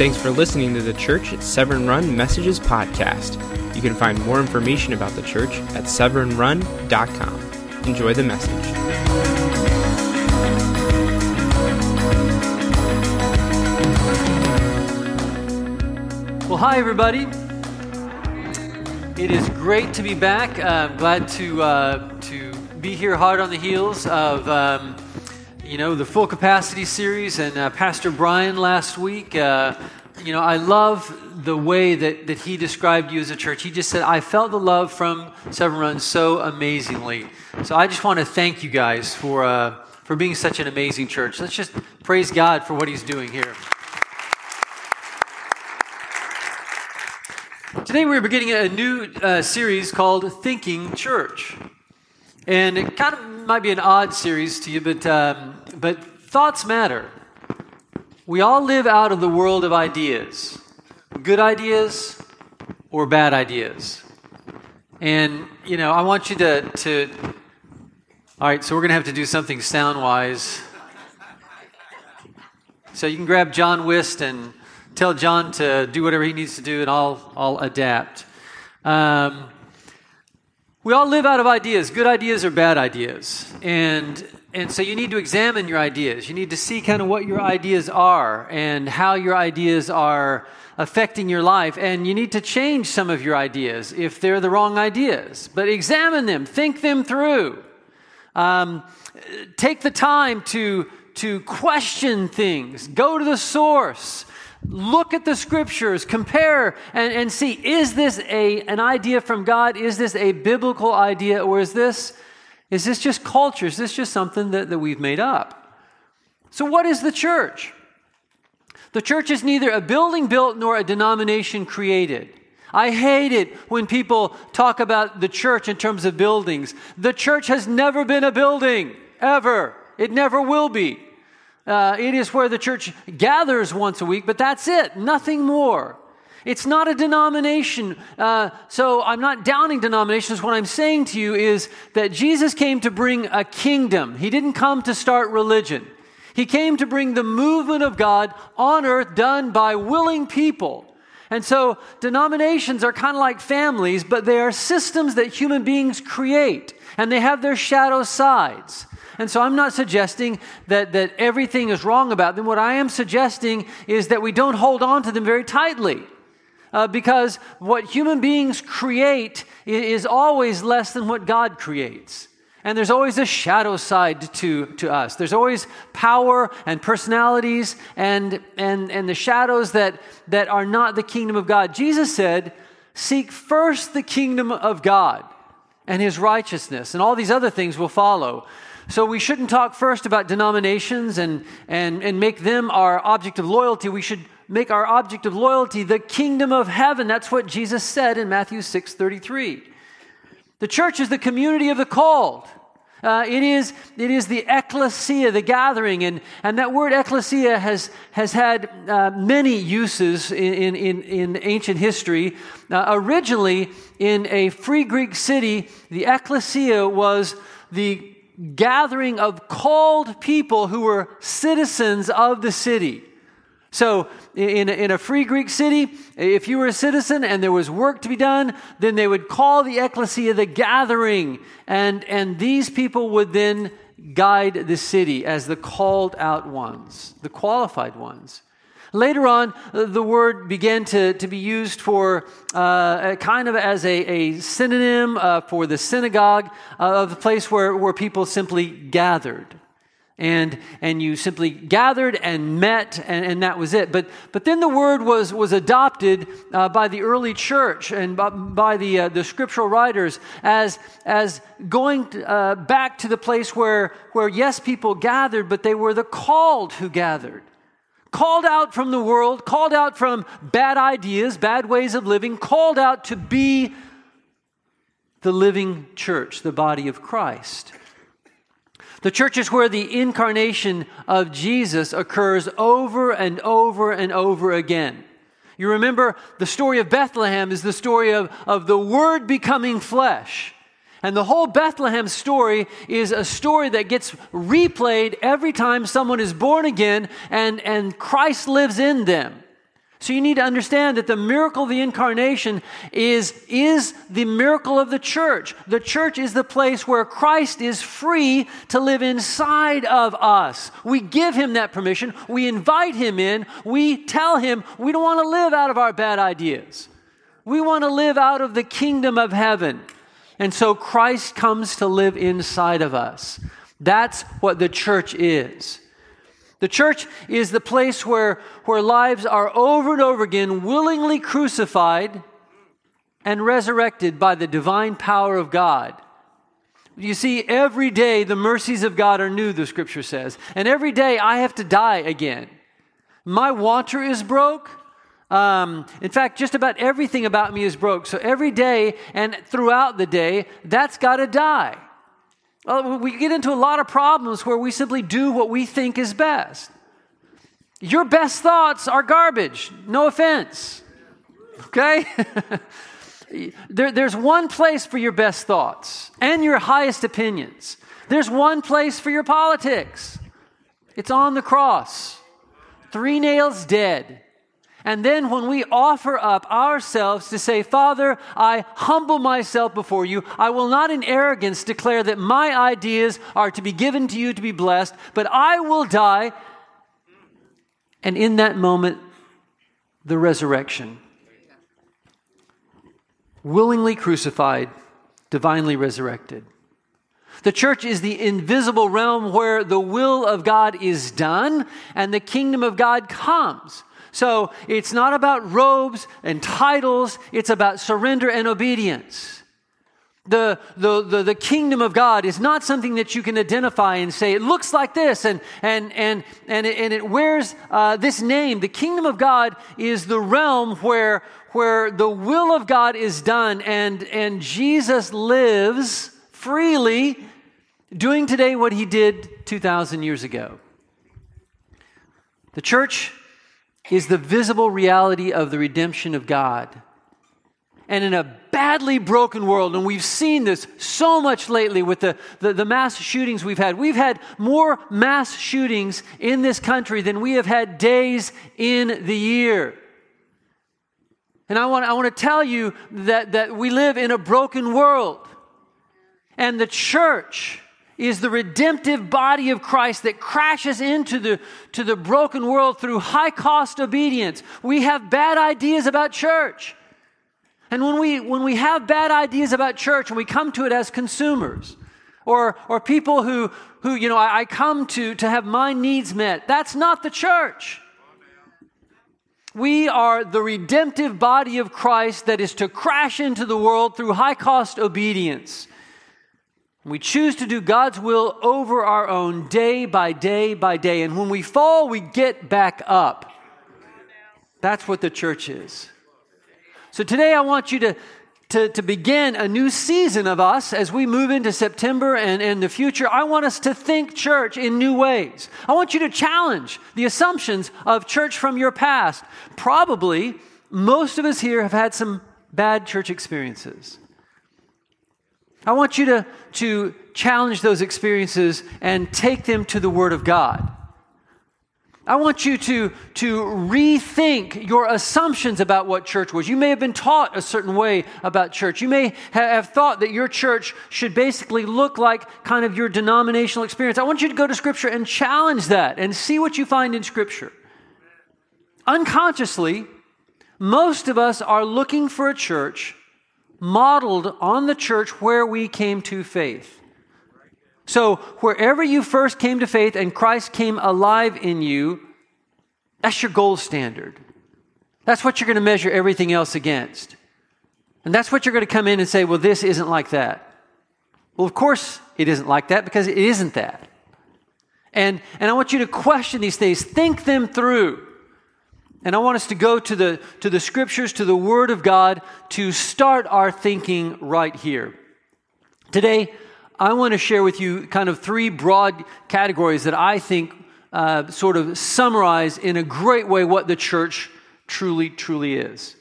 Thanks for listening to the Church at Severn Run Messages podcast. You can find more information about the church at severnrun.com. Enjoy the message. Well, hi, everybody. It is great to be back. Uh, I'm glad to, uh, to be here hard on the heels of. Um, you know, the full capacity series and uh, Pastor Brian last week. Uh, you know, I love the way that, that he described you as a church. He just said, I felt the love from Severn Run so amazingly. So I just want to thank you guys for, uh, for being such an amazing church. Let's just praise God for what he's doing here. Today we're beginning a new uh, series called Thinking Church. And it kind of might be an odd series to you, but, um, but thoughts matter. We all live out of the world of ideas good ideas or bad ideas. And, you know, I want you to, to all right, so we're going to have to do something sound wise. So you can grab John Wist and tell John to do whatever he needs to do, and I'll, I'll adapt. Um, we all live out of ideas, good ideas or bad ideas. And, and so you need to examine your ideas. You need to see kind of what your ideas are and how your ideas are affecting your life. And you need to change some of your ideas if they're the wrong ideas. But examine them, think them through. Um, take the time to, to question things, go to the source. Look at the scriptures, compare, and, and see is this a, an idea from God? Is this a biblical idea? Or is this, is this just culture? Is this just something that, that we've made up? So, what is the church? The church is neither a building built nor a denomination created. I hate it when people talk about the church in terms of buildings. The church has never been a building, ever. It never will be. Uh, it is where the church gathers once a week, but that's it, nothing more. It's not a denomination. Uh, so I'm not downing denominations. What I'm saying to you is that Jesus came to bring a kingdom. He didn't come to start religion. He came to bring the movement of God on earth done by willing people. And so denominations are kind of like families, but they are systems that human beings create, and they have their shadow sides. And so I'm not suggesting that, that everything is wrong about them. What I am suggesting is that we don't hold on to them very tightly. Uh, because what human beings create is always less than what God creates. And there's always a shadow side to, to us. There's always power and personalities and, and, and the shadows that, that are not the kingdom of God. Jesus said, Seek first the kingdom of God and his righteousness, and all these other things will follow. So we shouldn't talk first about denominations and, and, and make them our object of loyalty. We should make our object of loyalty the kingdom of heaven. That's what Jesus said in Matthew 6 33. The church is the community of the called. Uh, it, is, it is the ecclesia, the gathering, and, and that word ecclesia has, has had uh, many uses in, in, in ancient history. Uh, originally, in a free Greek city, the ecclesia was the gathering of called people who were citizens of the city. So, in in a free Greek city, if you were a citizen and there was work to be done, then they would call the ecclesia the gathering. And, and these people would then guide the city as the called out ones, the qualified ones. Later on, uh, the word began to, to be used for uh, kind of as a, a synonym uh, for the synagogue uh, of the place where, where people simply gathered. And, and you simply gathered and met, and, and that was it. But, but then the word was, was adopted uh, by the early church and by, by the, uh, the scriptural writers as, as going to, back to the place where, where, yes, people gathered, but they were the called who gathered called out from the world, called out from bad ideas, bad ways of living, called out to be the living church, the body of Christ. The church is where the incarnation of Jesus occurs over and over and over again. You remember the story of Bethlehem is the story of, of the Word becoming flesh. And the whole Bethlehem story is a story that gets replayed every time someone is born again and, and Christ lives in them. So you need to understand that the miracle of the incarnation is, is the miracle of the church. The church is the place where Christ is free to live inside of us. We give him that permission. We invite him in. We tell him we don't want to live out of our bad ideas. We want to live out of the kingdom of heaven. And so Christ comes to live inside of us. That's what the church is. The church is the place where, where lives are over and over again willingly crucified and resurrected by the divine power of God. You see, every day the mercies of God are new, the scripture says. And every day I have to die again. My water is broke. Um, in fact, just about everything about me is broke. So every day and throughout the day, that's got to die. Well, we get into a lot of problems where we simply do what we think is best. Your best thoughts are garbage. No offense. Okay? there, there's one place for your best thoughts and your highest opinions. There's one place for your politics. It's on the cross. Three nails dead. And then when we offer up ourselves to say, Father, I humble myself before you, I will not in arrogance declare that my ideas are to be given to you to be blessed, but I will die. And in that moment, the resurrection. Willingly crucified, divinely resurrected. The church is the invisible realm where the will of God is done and the kingdom of God comes. So it's not about robes and titles, it's about surrender and obedience. The, the, the, the, kingdom of God is not something that you can identify and say, it looks like this and, and, and, and, it, and it wears uh, this name. The kingdom of God is the realm where, where the will of God is done and, and Jesus lives freely, doing today what he did 2,000 years ago. The church is the visible reality of the redemption of God. And in a badly broken world, and we've seen this so much lately with the, the, the, mass shootings we've had. We've had more mass shootings in this country than we have had days in the year. And I want, I want to tell you that, that we live in a broken world. And the church is the redemptive body of Christ that crashes into the, to the broken world through high cost obedience. We have bad ideas about church. And when we, when we have bad ideas about church and we come to it as consumers, or, or people who, who you know, I, I come to to have my needs met, that's not the church. We are the redemptive body of Christ that is to crash into the world through high cost obedience. We choose to do God's will over our own day by day by day. And when we fall, we get back up. That's what the church is. So today I want you to, to, to begin a new season of us as we move into September and, and the future. I want us to think church in new ways. I want you to challenge the assumptions of church from your past. Probably most of us here have had some bad church experiences. I want you to, to challenge those experiences and take them to the Word of God. I want you to, to rethink your assumptions about what church was. You may have been taught a certain way about church. You may have thought that your church should basically look like kind of your denominational experience. I want you to go to Scripture and challenge that and see what you find in Scripture. Unconsciously, most of us are looking for a church modeled on the church where we came to faith. So, wherever you first came to faith and Christ came alive in you, that's your gold standard. That's what you're going to measure everything else against. And that's what you're going to come in and say, well, this isn't like that. Well, of course it isn't like that because it isn't that. And, and I want you to question these things, think them through. And I want us to go to the, to the scriptures, to the Word of God, to start our thinking right here. Today, I want to share with you kind of three broad categories that I think uh, sort of summarize in a great way what the church truly, truly is.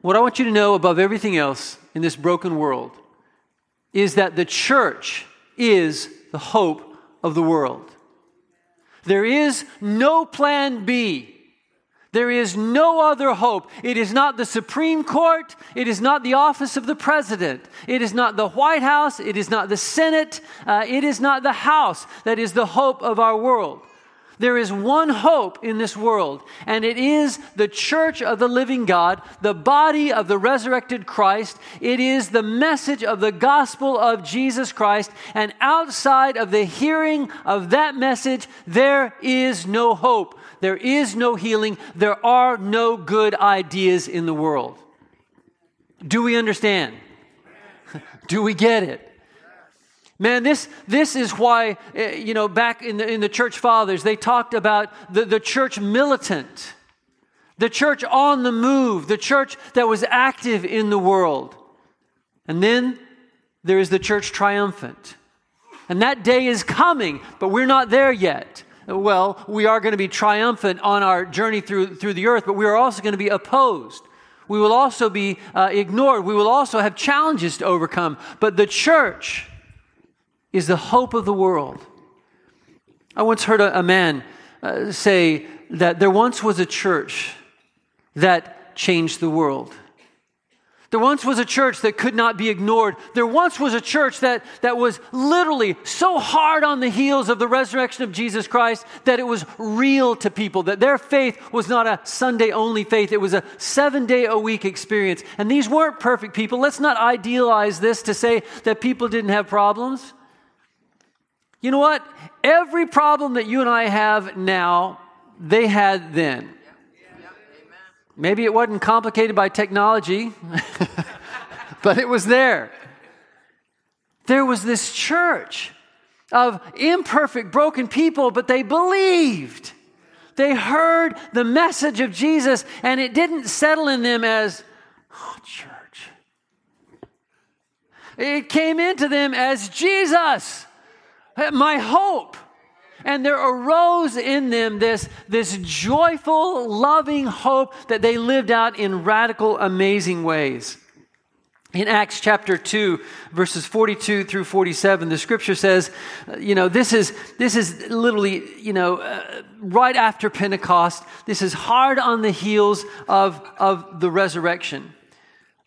What I want you to know above everything else in this broken world is that the church is the hope of the world. There is no plan B There is no other hope. It is not the Supreme Court. It is not the office of the president. It is not the White House. It is not the Senate. Uh, it is not the House that is the hope of our world. There is one hope in this world, and it is the church of the living God, the body of the resurrected Christ. It is the message of the gospel of Jesus Christ, and outside of the hearing of that message, there is no hope. There is no healing. There are no good ideas in the world. Do we understand? Do we get it? Man, this, this is why, eh, you know, back in the, in the church fathers, they talked about the, the church militant, the church on the move, the church that was active in the world. And then there is the church triumphant. And that day is coming, but we're not there yet. Well, we are going to be triumphant on our journey through, through the earth, but we are also going to be opposed. We will also be uh, ignored. We will also have challenges to overcome. But the church, is the hope of the world. I once heard a, a man uh, say that there once was a church that changed the world. There once was a church that could not be ignored. There once was a church that, that was literally so hard on the heels of the resurrection of Jesus Christ that it was real to people, that their faith was not a Sunday only faith, it was a seven day a week experience. And these weren't perfect people. Let's not idealize this to say that people didn't have problems. You know what? Every problem that you and I have now, they had then. Maybe it wasn't complicated by technology, but it was there. There was this church of imperfect, broken people, but they believed. They heard the message of Jesus, and it didn't settle in them as, oh, church. It came into them as Jesus my hope. And there arose in them this, this joyful, loving hope that they lived out in radical, amazing ways. In Acts chapter 2, verses 42 through 47, the scripture says, you know, this is, this is literally, you know, uh, right after Pentecost. This is hard on the heels of, of the resurrection.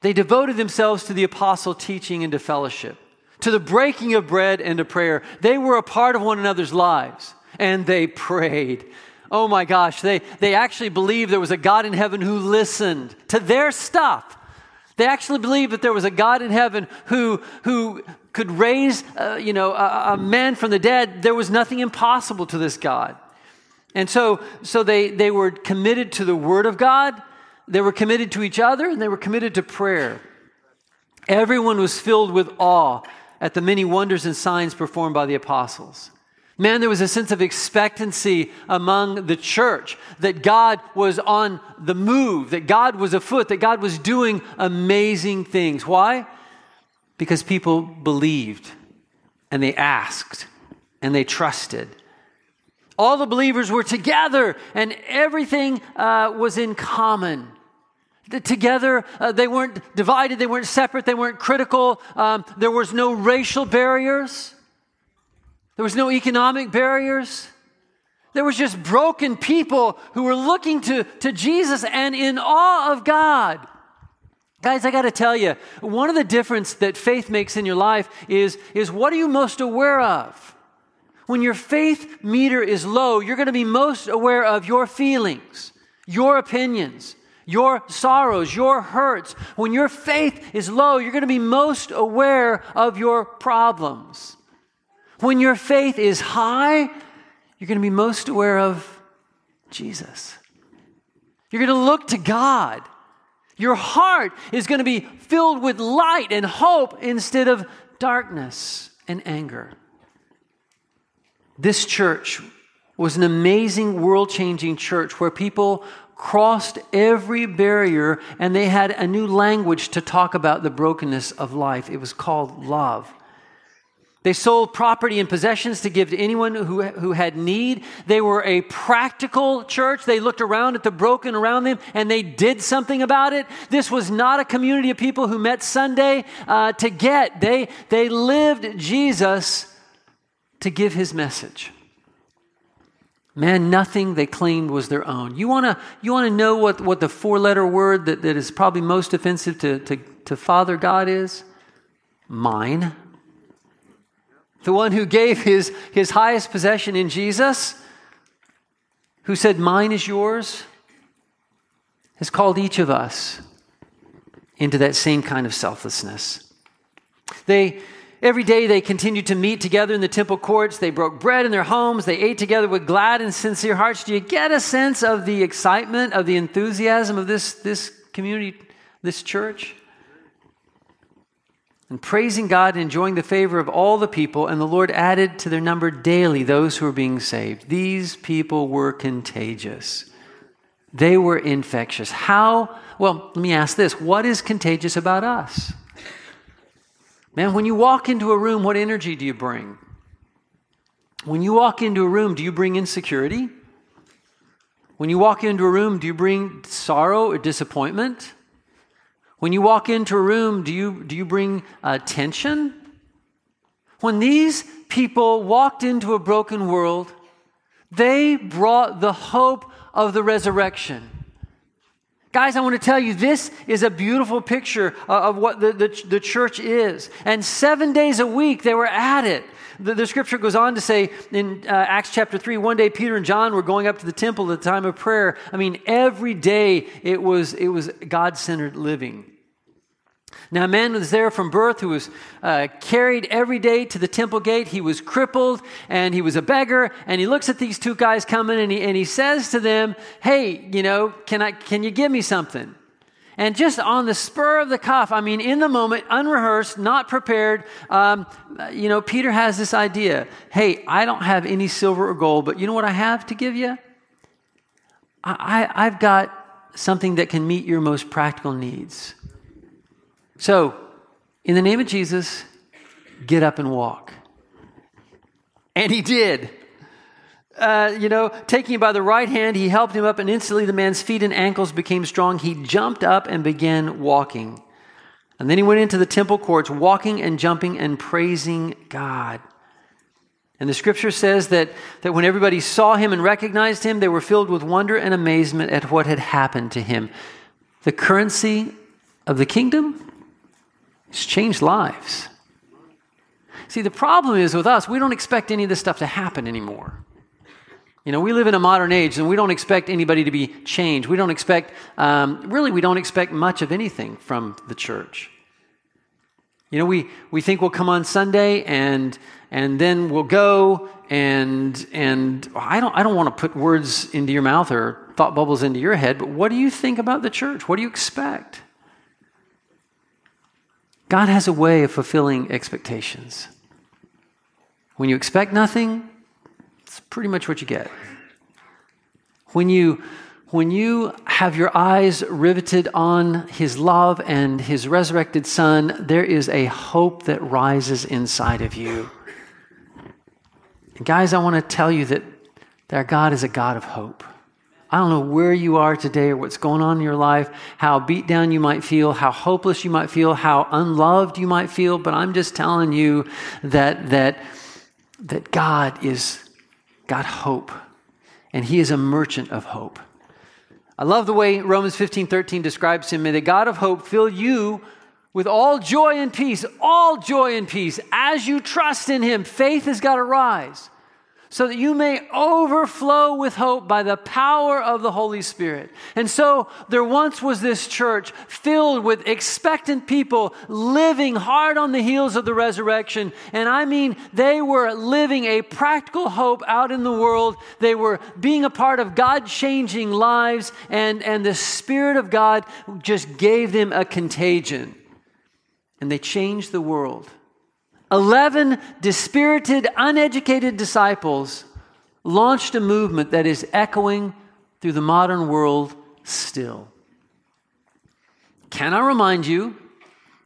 They devoted themselves to the apostle teaching and to fellowship to the breaking of bread and to prayer. They were a part of one another's lives and they prayed. Oh my gosh, they, they actually believed there was a God in heaven who listened to their stuff. They actually believed that there was a God in heaven who, who could raise uh, you know, a, a man from the dead. There was nothing impossible to this God. And so, so they, they were committed to the Word of God, they were committed to each other, and they were committed to prayer. Everyone was filled with awe at the many wonders and signs performed by the apostles. Man, there was a sense of expectancy among the church that God was on the move, that God was afoot, that God was doing amazing things. Why? Because people believed and they asked and they trusted. All the believers were together and everything uh, was in common together. Uh, they weren't divided, they weren't separate, they weren't critical. Um, there was no racial barriers, there was no economic barriers. There was just broken people who were looking to, to Jesus and in awe of God. Guys, I got to tell you, one of the difference that faith makes in your life is, is what are you most aware of? When your faith meter is low, you're going to be most aware of your feelings, your opinions, your sorrows, your hurts. When your faith is low, you're going to be most aware of your problems. When your faith is high, you're going to be most aware of Jesus. You're going to look to God. Your heart is going to be filled with light and hope instead of darkness and anger. This church was an amazing world changing church where people crossed every barrier and they had a new language to talk about the brokenness of life. It was called love. They sold property and possessions to give to anyone who, who had need. They were a practical church. They looked around at the broken around them and they did something about it. This was not a community of people who met Sunday uh, to get. They, they lived Jesus to give his message. Man, nothing they claimed was their own. You want to you wanna know what, what the four letter word that, that is probably most offensive to, to, to Father God is? Mine. The one who gave his, his highest possession in Jesus, who said, Mine is yours, has called each of us into that same kind of selflessness. They Every day they continued to meet together in the temple courts. They broke bread in their homes. They ate together with glad and sincere hearts. Do you get a sense of the excitement, of the enthusiasm of this, this community, this church? And praising God and enjoying the favor of all the people, and the Lord added to their number daily those who were being saved. These people were contagious. They were infectious. How? Well, let me ask this what is contagious about us? Man, when you walk into a room, what energy do you bring? When you walk into a room, do you bring insecurity? When you walk into a room, do you bring sorrow or disappointment? When you walk into a room, do you, do you bring uh, tension? When these people walked into a broken world, they brought the hope of the resurrection. Guys, I want to tell you, this is a beautiful picture of what the, the, the, church is. And seven days a week, they were at it. The, the scripture goes on to say in uh, Acts chapter 3, one day Peter and John were going up to the temple at the time of prayer. I mean, every day it was, it was God centered living. Now, a man was there from birth who was uh, carried every day to the temple gate. He was crippled and he was a beggar. And he looks at these two guys coming and he, and he says to them, Hey, you know, can, I, can you give me something? And just on the spur of the cuff, I mean, in the moment, unrehearsed, not prepared, um, you know, Peter has this idea Hey, I don't have any silver or gold, but you know what I have to give you? I, I, I've got something that can meet your most practical needs. So, in the name of Jesus, get up and walk. And he did. Uh, you know, taking him by the right hand, he helped him up, and instantly the man's feet and ankles became strong. He jumped up and began walking. And then he went into the temple courts, walking and jumping and praising God. And the scripture says that, that when everybody saw him and recognized him, they were filled with wonder and amazement at what had happened to him. The currency of the kingdom it's changed lives. See, the problem is with us, we don't expect any of this stuff to happen anymore. You know, we live in a modern age and we don't expect anybody to be changed. We don't expect, um, really, we don't expect much of anything from the church. You know, we, we think we'll come on Sunday and, and then we'll go and, and I don't, I don't want to put words into your mouth or thought bubbles into your head, but what do you think about the church? What do you expect? God has a way of fulfilling expectations. When you expect nothing, it's pretty much what you get. When you when you have your eyes riveted on his love and his resurrected son, there is a hope that rises inside of you. And guys, I want to tell you that, our God is a God of hope. I don't know where you are today or what's going on in your life, how beat down you might feel, how hopeless you might feel, how unloved you might feel, but I'm just telling you that, that, that God is got hope, and He is a merchant of hope. I love the way Romans 15 13 describes Him. May the God of hope fill you with all joy and peace, all joy and peace, as you trust in Him. Faith has got to rise so that you may overflow with hope by the power of the Holy Spirit. And so there once was this church filled with expectant people living hard on the heels of the resurrection. And I mean, they were living a practical hope out in the world. They were being a part of God changing lives, and, and the Spirit of God just gave them a contagion. And they changed the world. 11 dispirited, uneducated disciples launched a movement that is echoing through the modern world still. Can I remind you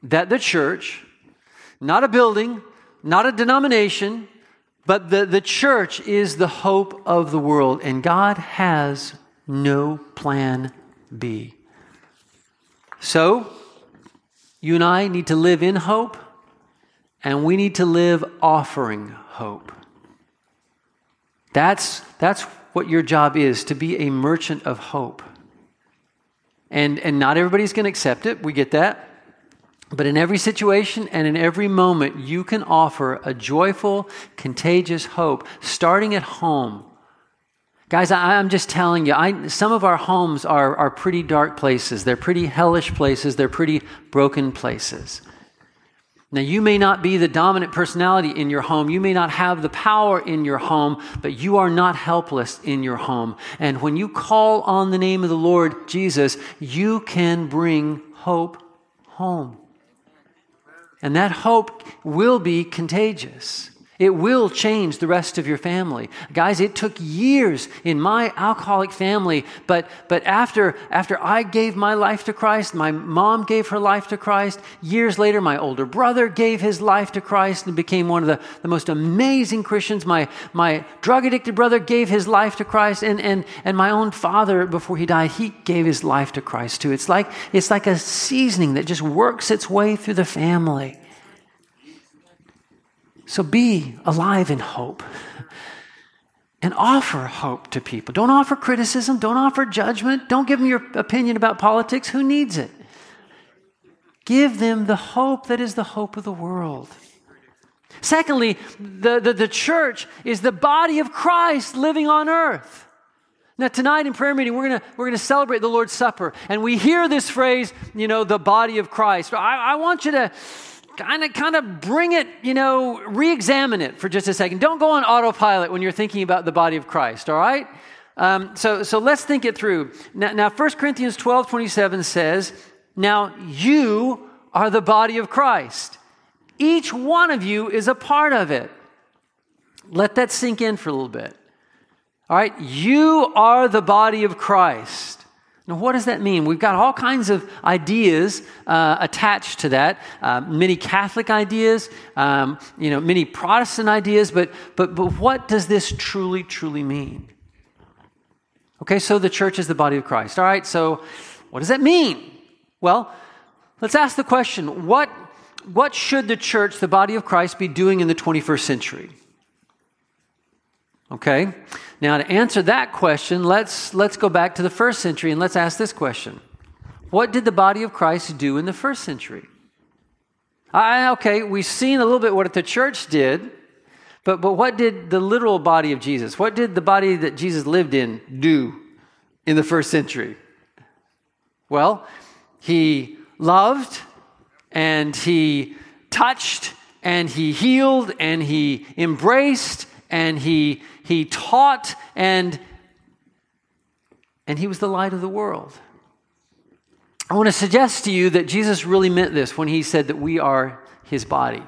that the church, not a building, not a denomination, but the, the church is the hope of the world, and God has no plan B. So, you and I need to live in hope and we need to live offering hope. That's, that's what your job is to be a merchant of hope. And, and not everybody's going to accept it. We get that. But in every situation and in every moment, you can offer a joyful, contagious hope, starting at home. Guys, I, am just telling you, I, some of our homes are, are pretty dark places. They're pretty hellish places. They're pretty broken places. Now, you may not be the dominant personality in your home. You may not have the power in your home, but you are not helpless in your home. And when you call on the name of the Lord Jesus, you can bring hope home. And that hope will be contagious. It will change the rest of your family. Guys, it took years in my alcoholic family, but, but after, after I gave my life to Christ, my mom gave her life to Christ, years later, my older brother gave his life to Christ and became one of the, the most amazing Christians. My, my drug addicted brother gave his life to Christ, and, and, and my own father, before he died, he gave his life to Christ too. It's like, it's like a seasoning that just works its way through the family. So be alive in hope and offer hope to people. Don't offer criticism, don't offer judgment, don't give them your opinion about politics. Who needs it? Give them the hope that is the hope of the world. Secondly, the, the, the church is the body of Christ living on earth. Now, tonight in prayer meeting, we're going we're gonna celebrate the Lord's Supper. And we hear this phrase, you know, the body of Christ. I, I want you to kind of kind of bring it, you know, re-examine it for just a second. Don't go on autopilot when you're thinking about the body of Christ, all right? Um, so, so let's think it through. Now, now 1 Corinthians 12, 27 says, Now you are the body of Christ. Each one of you is a part of it. Let that sink in for a little bit. All right, you are the body of Christ. Now, what does that mean? We've got all kinds of ideas uh, attached to that. Uh, many Catholic ideas, um, you know, many Protestant ideas. But but but what does this truly truly mean? Okay, so the church is the body of Christ. All right, so what does that mean? Well, let's ask the question: What what should the church, the body of Christ, be doing in the 21st century? Okay? Now, to answer that question, let's, let's go back to the first century and let's ask this question What did the body of Christ do in the first century? I, okay, we've seen a little bit what the church did, but, but what did the literal body of Jesus, what did the body that Jesus lived in do in the first century? Well, he loved and he touched and he healed and he embraced and he, he taught and, and he was the light of the world. I want to suggest to you that Jesus really meant this when he said that we are his body.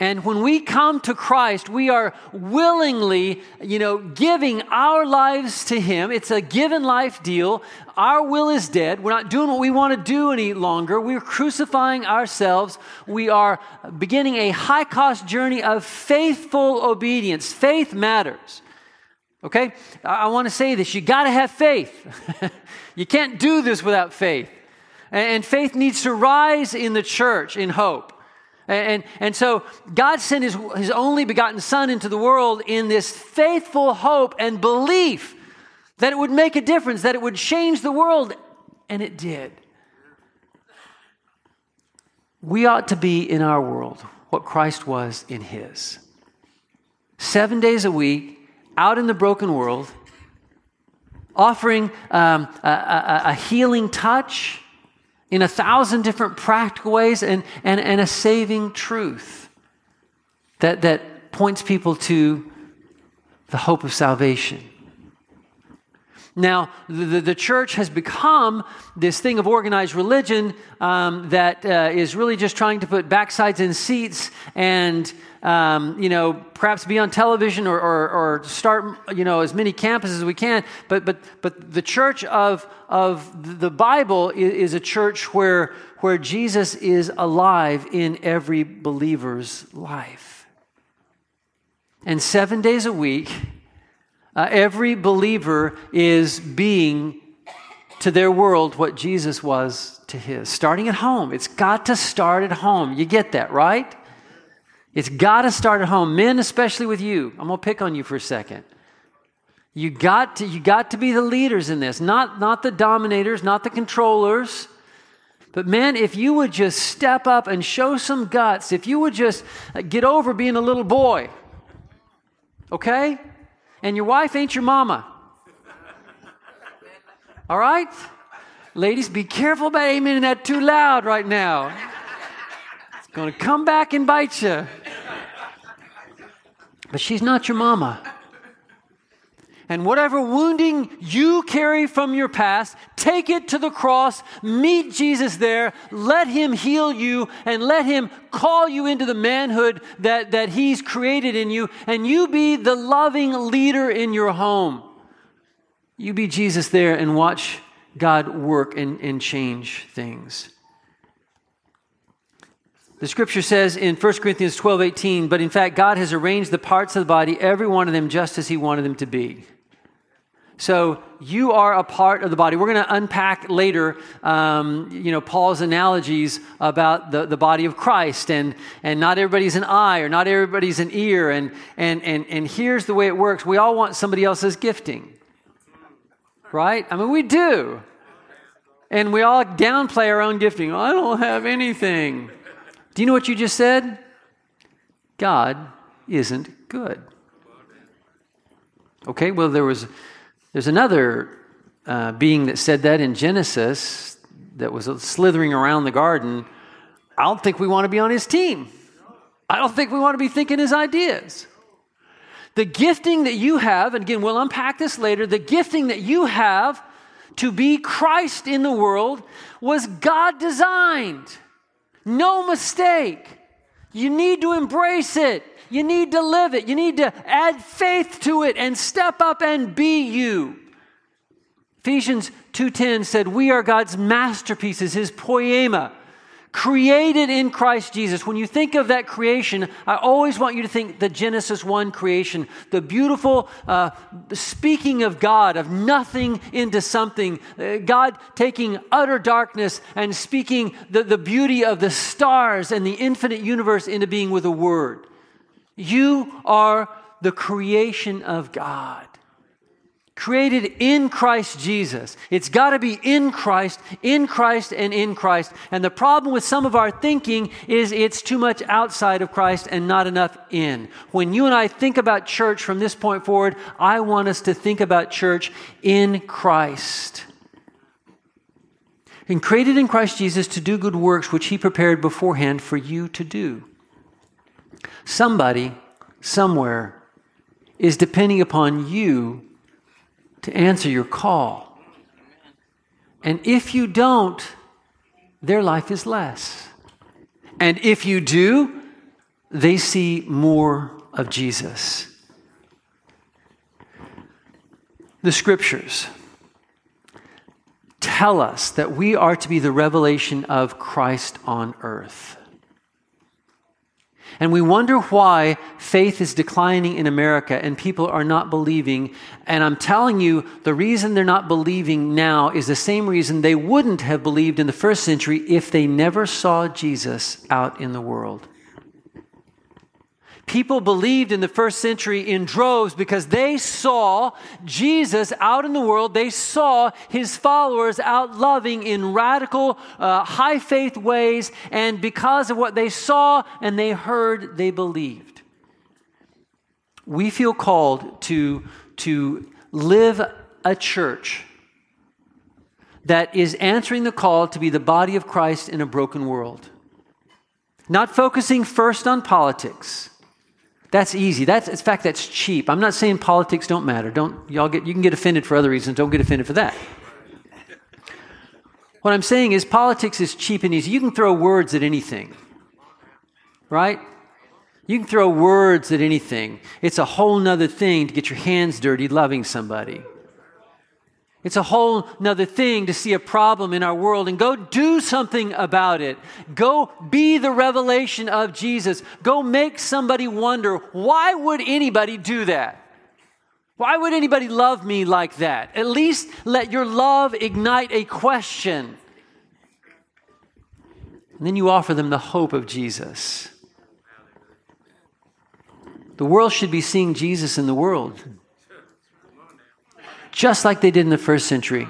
And when we come to Christ, we are willingly, you know, giving our lives to Him. It's a given life deal. Our will is dead. We're not doing what we want to do any longer. We're crucifying ourselves. We are beginning a high cost journey of faithful obedience. Faith matters. Okay? I, want to say this. You got to have faith. you can't do this without faith. And faith needs to rise in the church in hope. And, and so God sent his, his only begotten Son into the world in this faithful hope and belief that it would make a difference, that it would change the world. And it did. We ought to be in our world what Christ was in his. Seven days a week, out in the broken world, offering um, a, a, a healing touch in a thousand different practical ways and, and, and a saving truth that, that points people to the hope of salvation. Now, the, the church has become this thing of organized religion um, that uh, is really just trying to put backsides in seats and um, you know, perhaps be on television or, or, or, start, you know, as many campuses as we can. But, but, but the church of, of the Bible is, is a church where, where Jesus is alive in every believer's life. And seven days a week, uh, every believer is being to their world what Jesus was to his. Starting at home. It's got to start at home. You get that, right? It's got to start at home. Men, especially with you. I'm going to pick on you for a second. You got to, you got to be the leaders in this, not, not the dominators, not the controllers. But man, if you would just step up and show some guts, if you would just get over being a little boy, okay? And your wife ain't your mama. All right? Ladies, be careful about aiming that too loud right now. It's going to come back and bite you. But she's not your mama. And whatever wounding you carry from your past, take it to the cross, meet Jesus there, let him heal you, and let him call you into the manhood that, that he's created in you, and you be the loving leader in your home. You be Jesus there and watch God work and, and change things. The scripture says in 1 Corinthians 12 18, but in fact, God has arranged the parts of the body, every one of them, just as He wanted them to be. So you are a part of the body. We're going to unpack later, um, you know, Paul's analogies about the, the body of Christ, and and not everybody's an eye or not everybody's an ear, and and and and here's the way it works. We all want somebody else's gifting, right? I mean, we do, and we all downplay our own gifting. I don't have anything. Do you know what you just said? God isn't good. Okay, well, there was there's another uh, being that said that in Genesis that was slithering around the garden. I don't think we want to be on his team. I don't think we want to be thinking his ideas. The gifting that you have, and again, we'll unpack this later, the gifting that you have to be Christ in the world was God designed. No mistake. You need to embrace it. You need to live it. You need to add faith to it and step up and be you. Ephesians 2:10 said, "We are God's masterpieces, his poema, created in Christ Jesus." When you think of that creation, I always want you to think the Genesis 1 creation, the beautiful uh, speaking of God, of nothing into something, uh, God taking utter darkness and speaking the, the beauty of the stars and the infinite universe into being with a word. You are the creation of God. Created in Christ Jesus. It's got to be in Christ, in Christ, and in Christ. And the problem with some of our thinking is it's too much outside of Christ and not enough in. When you and I think about church from this point forward, I want us to think about church in Christ. And created in Christ Jesus to do good works which He prepared beforehand for you to do. Somebody, somewhere, is depending upon you to answer your call. And if you don't, their life is less. And if you do, they see more of Jesus. The scriptures tell us that we are to be the revelation of Christ on earth. And we wonder why faith is declining in America and people are not believing. And I'm telling you, the reason they're not believing now is the same reason they wouldn't have believed in the first century if they never saw Jesus out in the world. People believed in the first century in droves because they saw Jesus out in the world. They saw his followers out loving in radical, uh, high faith ways. And because of what they saw and they heard, they believed. We feel called to, to live a church that is answering the call to be the body of Christ in a broken world. Not focusing first on politics that's easy. That's in fact that's cheap. I'm not saying politics don't matter. Don't y'all get you can get offended for other reasons. Don't get offended for that. What I'm saying is politics is cheap and easy. You can throw words at anything. Right? You can throw words at anything. It's a whole nother thing to get your hands dirty loving somebody. It's a whole nother thing to see a problem in our world and go do something about it. Go be the revelation of Jesus. Go make somebody wonder why would anybody do that? Why would anybody love me like that? At least let your love ignite a question. And then you offer them the hope of Jesus. The world should be seeing Jesus in the world. Just like they did in the first century.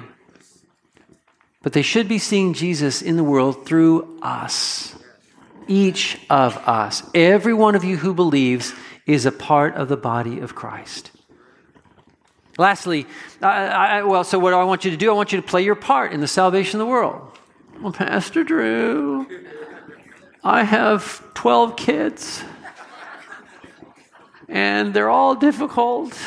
But they should be seeing Jesus in the world through us. Each of us. Every one of you who believes is a part of the body of Christ. Lastly, I, I, well, so what I want you to do? I want you to play your part in the salvation of the world. Well, Pastor Drew, I have 12 kids, and they're all difficult.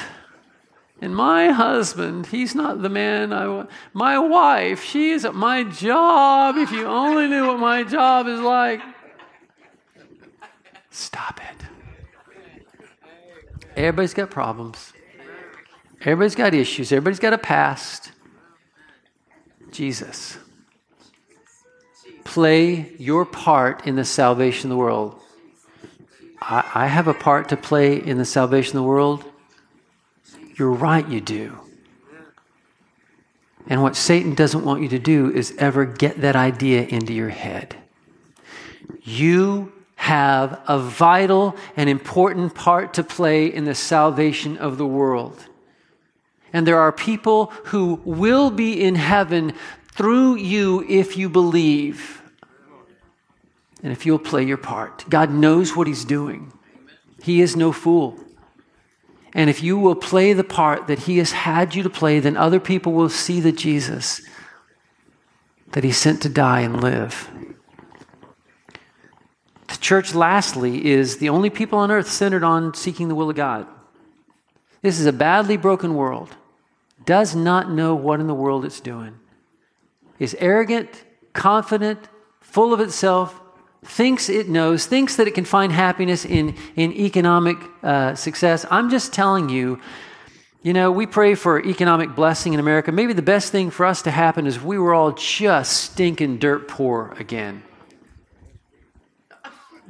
And my husband, he's not the man I want. My wife, she is at my job. If you only knew what my job is like. Stop it. Everybody's got problems. Everybody's got issues. Everybody's got a past. Jesus. Play your part in the salvation of the world. I, I have a part to play in the salvation of the world. You're right, you do. And what Satan doesn't want you to do is ever get that idea into your head. You have a vital and important part to play in the salvation of the world. And there are people who will be in heaven through you if you believe. And if you'll play your part, God knows what He's doing. He is no fool. And if you will play the part that He has had you to play, then other people will see the Jesus that He sent to die and live. The church, lastly, is the only people on earth centered on seeking the will of God. This is a badly broken world, does not know what in the world it's doing, is arrogant, confident, full of itself, thinks it knows, thinks that it can find happiness in, in economic uh, success. I'm just telling you, you know, we pray for economic blessing in America. Maybe the best thing for us to happen is we were all just stinking dirt poor again.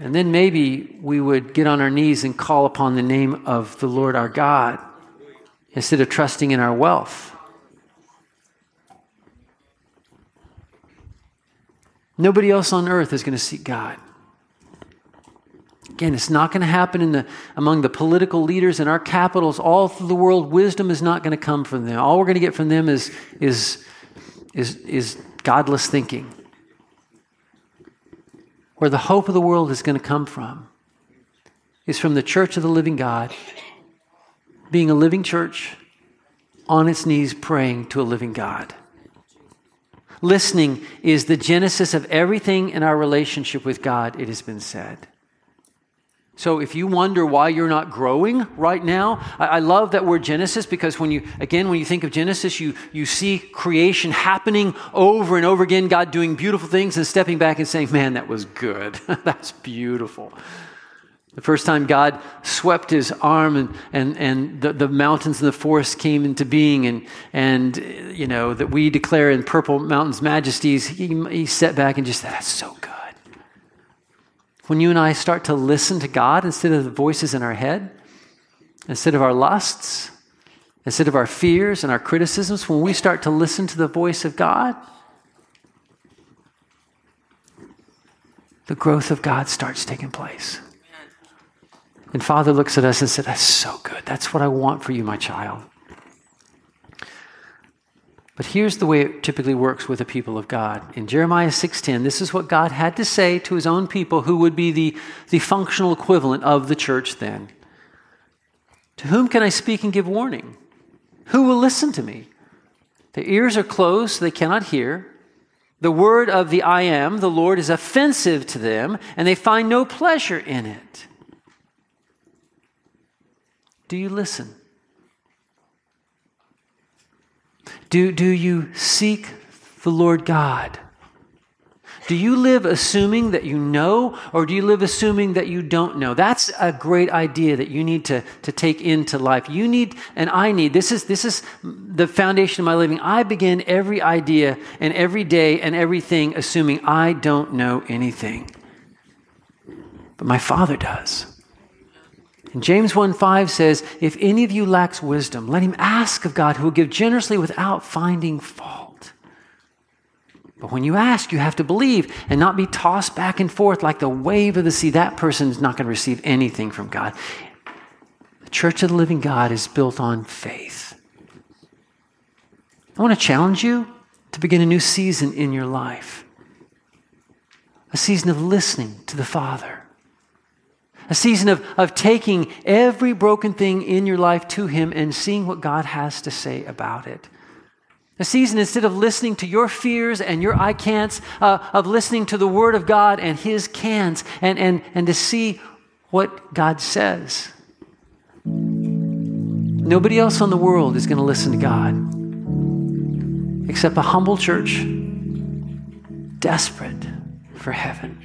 And then maybe we would get on our knees and call upon the name of the Lord our God instead of trusting in our wealth. Nobody else on earth is going to seek God. Again, it's not going to happen in the, among the political leaders in our capitals all through the world. Wisdom is not going to come from them. All we're going to get from them is, is, is, is godless thinking. Where the hope of the world is going to come from is from the church of the living God, being a living church on its knees praying to a living God. Listening is the genesis of everything in our relationship with God, it has been said. So if you wonder why you're not growing right now, I, love that word Genesis because when you, again, when you think of Genesis, you, you see creation happening over and over again, God doing beautiful things and stepping back and saying, man, that was good. That's beautiful. The first time God swept his arm and, and, and the, the mountains and the forests came into being, and, and you know, that we declare in Purple Mountain's majesties, he, he sat back and just said, That's so good. When you and I start to listen to God instead of the voices in our head, instead of our lusts, instead of our fears and our criticisms, when we start to listen to the voice of God, the growth of God starts taking place. And Father looks at us and said, That's so good. That's what I want for you, my child. But here's the way it typically works with the people of God. In Jeremiah 6:10, this is what God had to say to his own people who would be the, the functional equivalent of the church then. To whom can I speak and give warning? Who will listen to me? Their ears are closed, so they cannot hear. The word of the I am, the Lord, is offensive to them, and they find no pleasure in it. Do you listen? Do, do you seek the Lord God? Do you live assuming that you know, or do you live assuming that you don't know? That's a great idea that you need to, to take into life. You need, and I need, this is, this is the foundation of my living. I begin every idea and every day and everything assuming I don't know anything. But my Father does. And James 1 5 says, If any of you lacks wisdom, let him ask of God, who will give generously without finding fault. But when you ask, you have to believe and not be tossed back and forth like the wave of the sea. That person is not going to receive anything from God. The church of the living God is built on faith. I want to challenge you to begin a new season in your life a season of listening to the Father, a season of, of taking every broken thing in your life to Him and seeing what God has to say about it. A season instead of listening to your fears and your I can'ts, uh, of listening to the Word of God and His cans and, and, and to see what God says. Nobody else on the world is going to listen to God except a humble church desperate for heaven.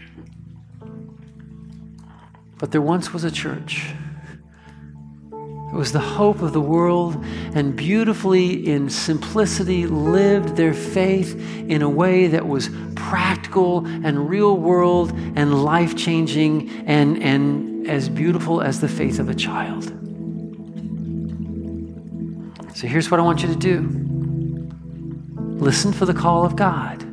But there once was a church. It was the hope of the world, and beautifully, in simplicity, lived their faith in a way that was practical and real world and life changing and, and as beautiful as the faith of a child. So here's what I want you to do listen for the call of God.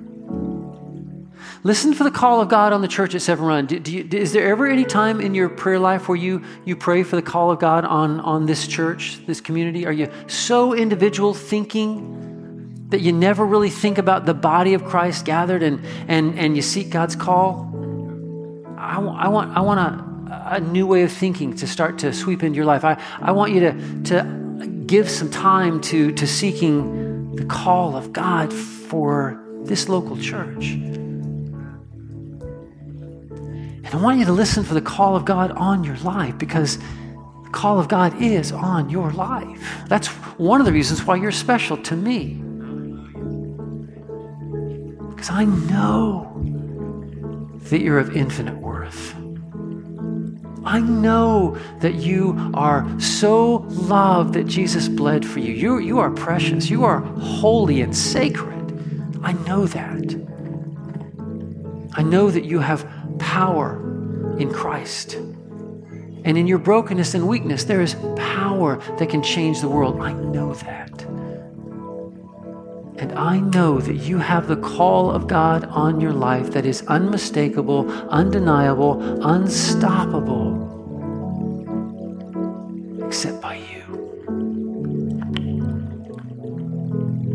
Listen for the call of God on the church at Severn Run. Do, do you, is there ever any time in your prayer life where you, you pray for the call of God on, on this church, this community? Are you so individual thinking that you never really think about the body of Christ gathered and, and, and you seek God's call? I, I want, I want a, a new way of thinking to start to sweep into your life. I, I want you to, to give some time to, to seeking the call of God for this local church. And I want you to listen for the call of God on your life because the call of God is on your life. That's one of the reasons why you're special to me. Because I know that you're of infinite worth. I know that you are so loved that Jesus bled for you. You, you are precious. You are holy and sacred. I know that. I know that you have power in Christ. And in your brokenness and weakness, there is power that can change the world. I know that. And I know that you have the call of God on your life that is unmistakable, undeniable, unstoppable, except by you.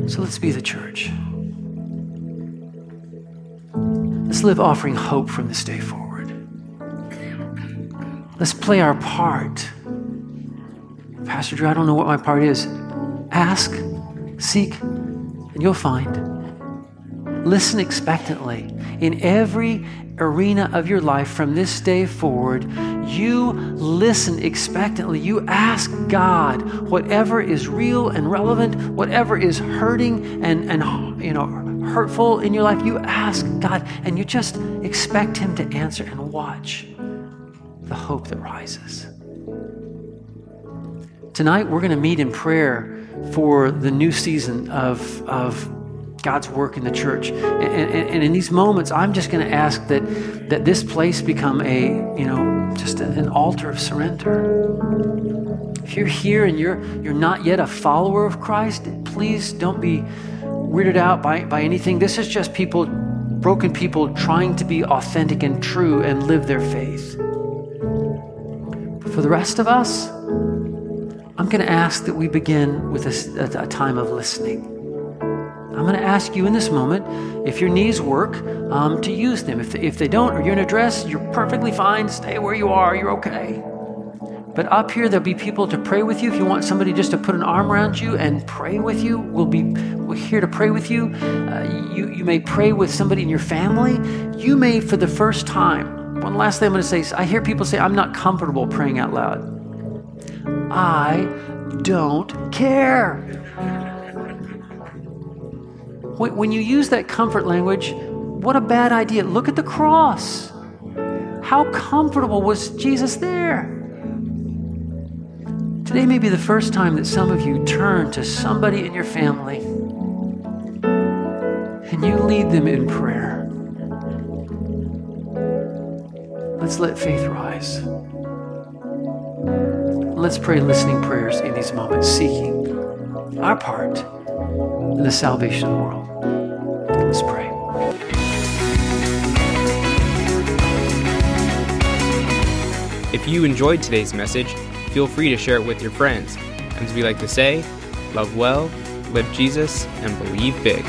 So let's be the church. Let's live offering hope from this day forward. Let's play our part. Pastor Drew, I don't know what my part is. Ask, seek, and you'll find. Listen expectantly. In every arena of your life from this day forward, you listen expectantly. You ask God whatever is real and relevant, whatever is hurting and, and you know, hurtful in your life, you ask God and you just expect Him to answer and watch the hope that rises. Tonight, we're going to meet in prayer for the new season of, of God's work in the church. And, and, and in these moments, I'm just going to ask that, that this place become a, you know, just an altar of surrender. If you're here and you're, you're not yet a follower of Christ, please don't be weirded out by, by anything. This is just people, broken people, trying to be authentic and true and live their faith. But for the rest of us, I'm going to ask that we begin with a, a, a time of listening. I'm going to ask you in this moment if your knees work um, to use them. If, if they don't, or you're in a dress, you're perfectly fine. Stay where you are. You're okay. But up here, there'll be people to pray with you. If you want somebody just to put an arm around you and pray with you, we'll be we're here to pray with you. Uh, you. You may pray with somebody in your family. You may, for the first time, one last thing I'm going to say I hear people say, I'm not comfortable praying out loud. I don't care. When you use that comfort language, what a bad idea. Look at the cross. How comfortable was Jesus there? Today may be the first time that some of you turn to somebody in your family and you lead them in prayer. Let's let faith rise. Let's pray listening prayers in these moments, seeking our part in the salvation of the world. Let's pray. If you enjoyed today's message, feel free to share it with your friends. And as we like to say, love well, live Jesus, and believe big.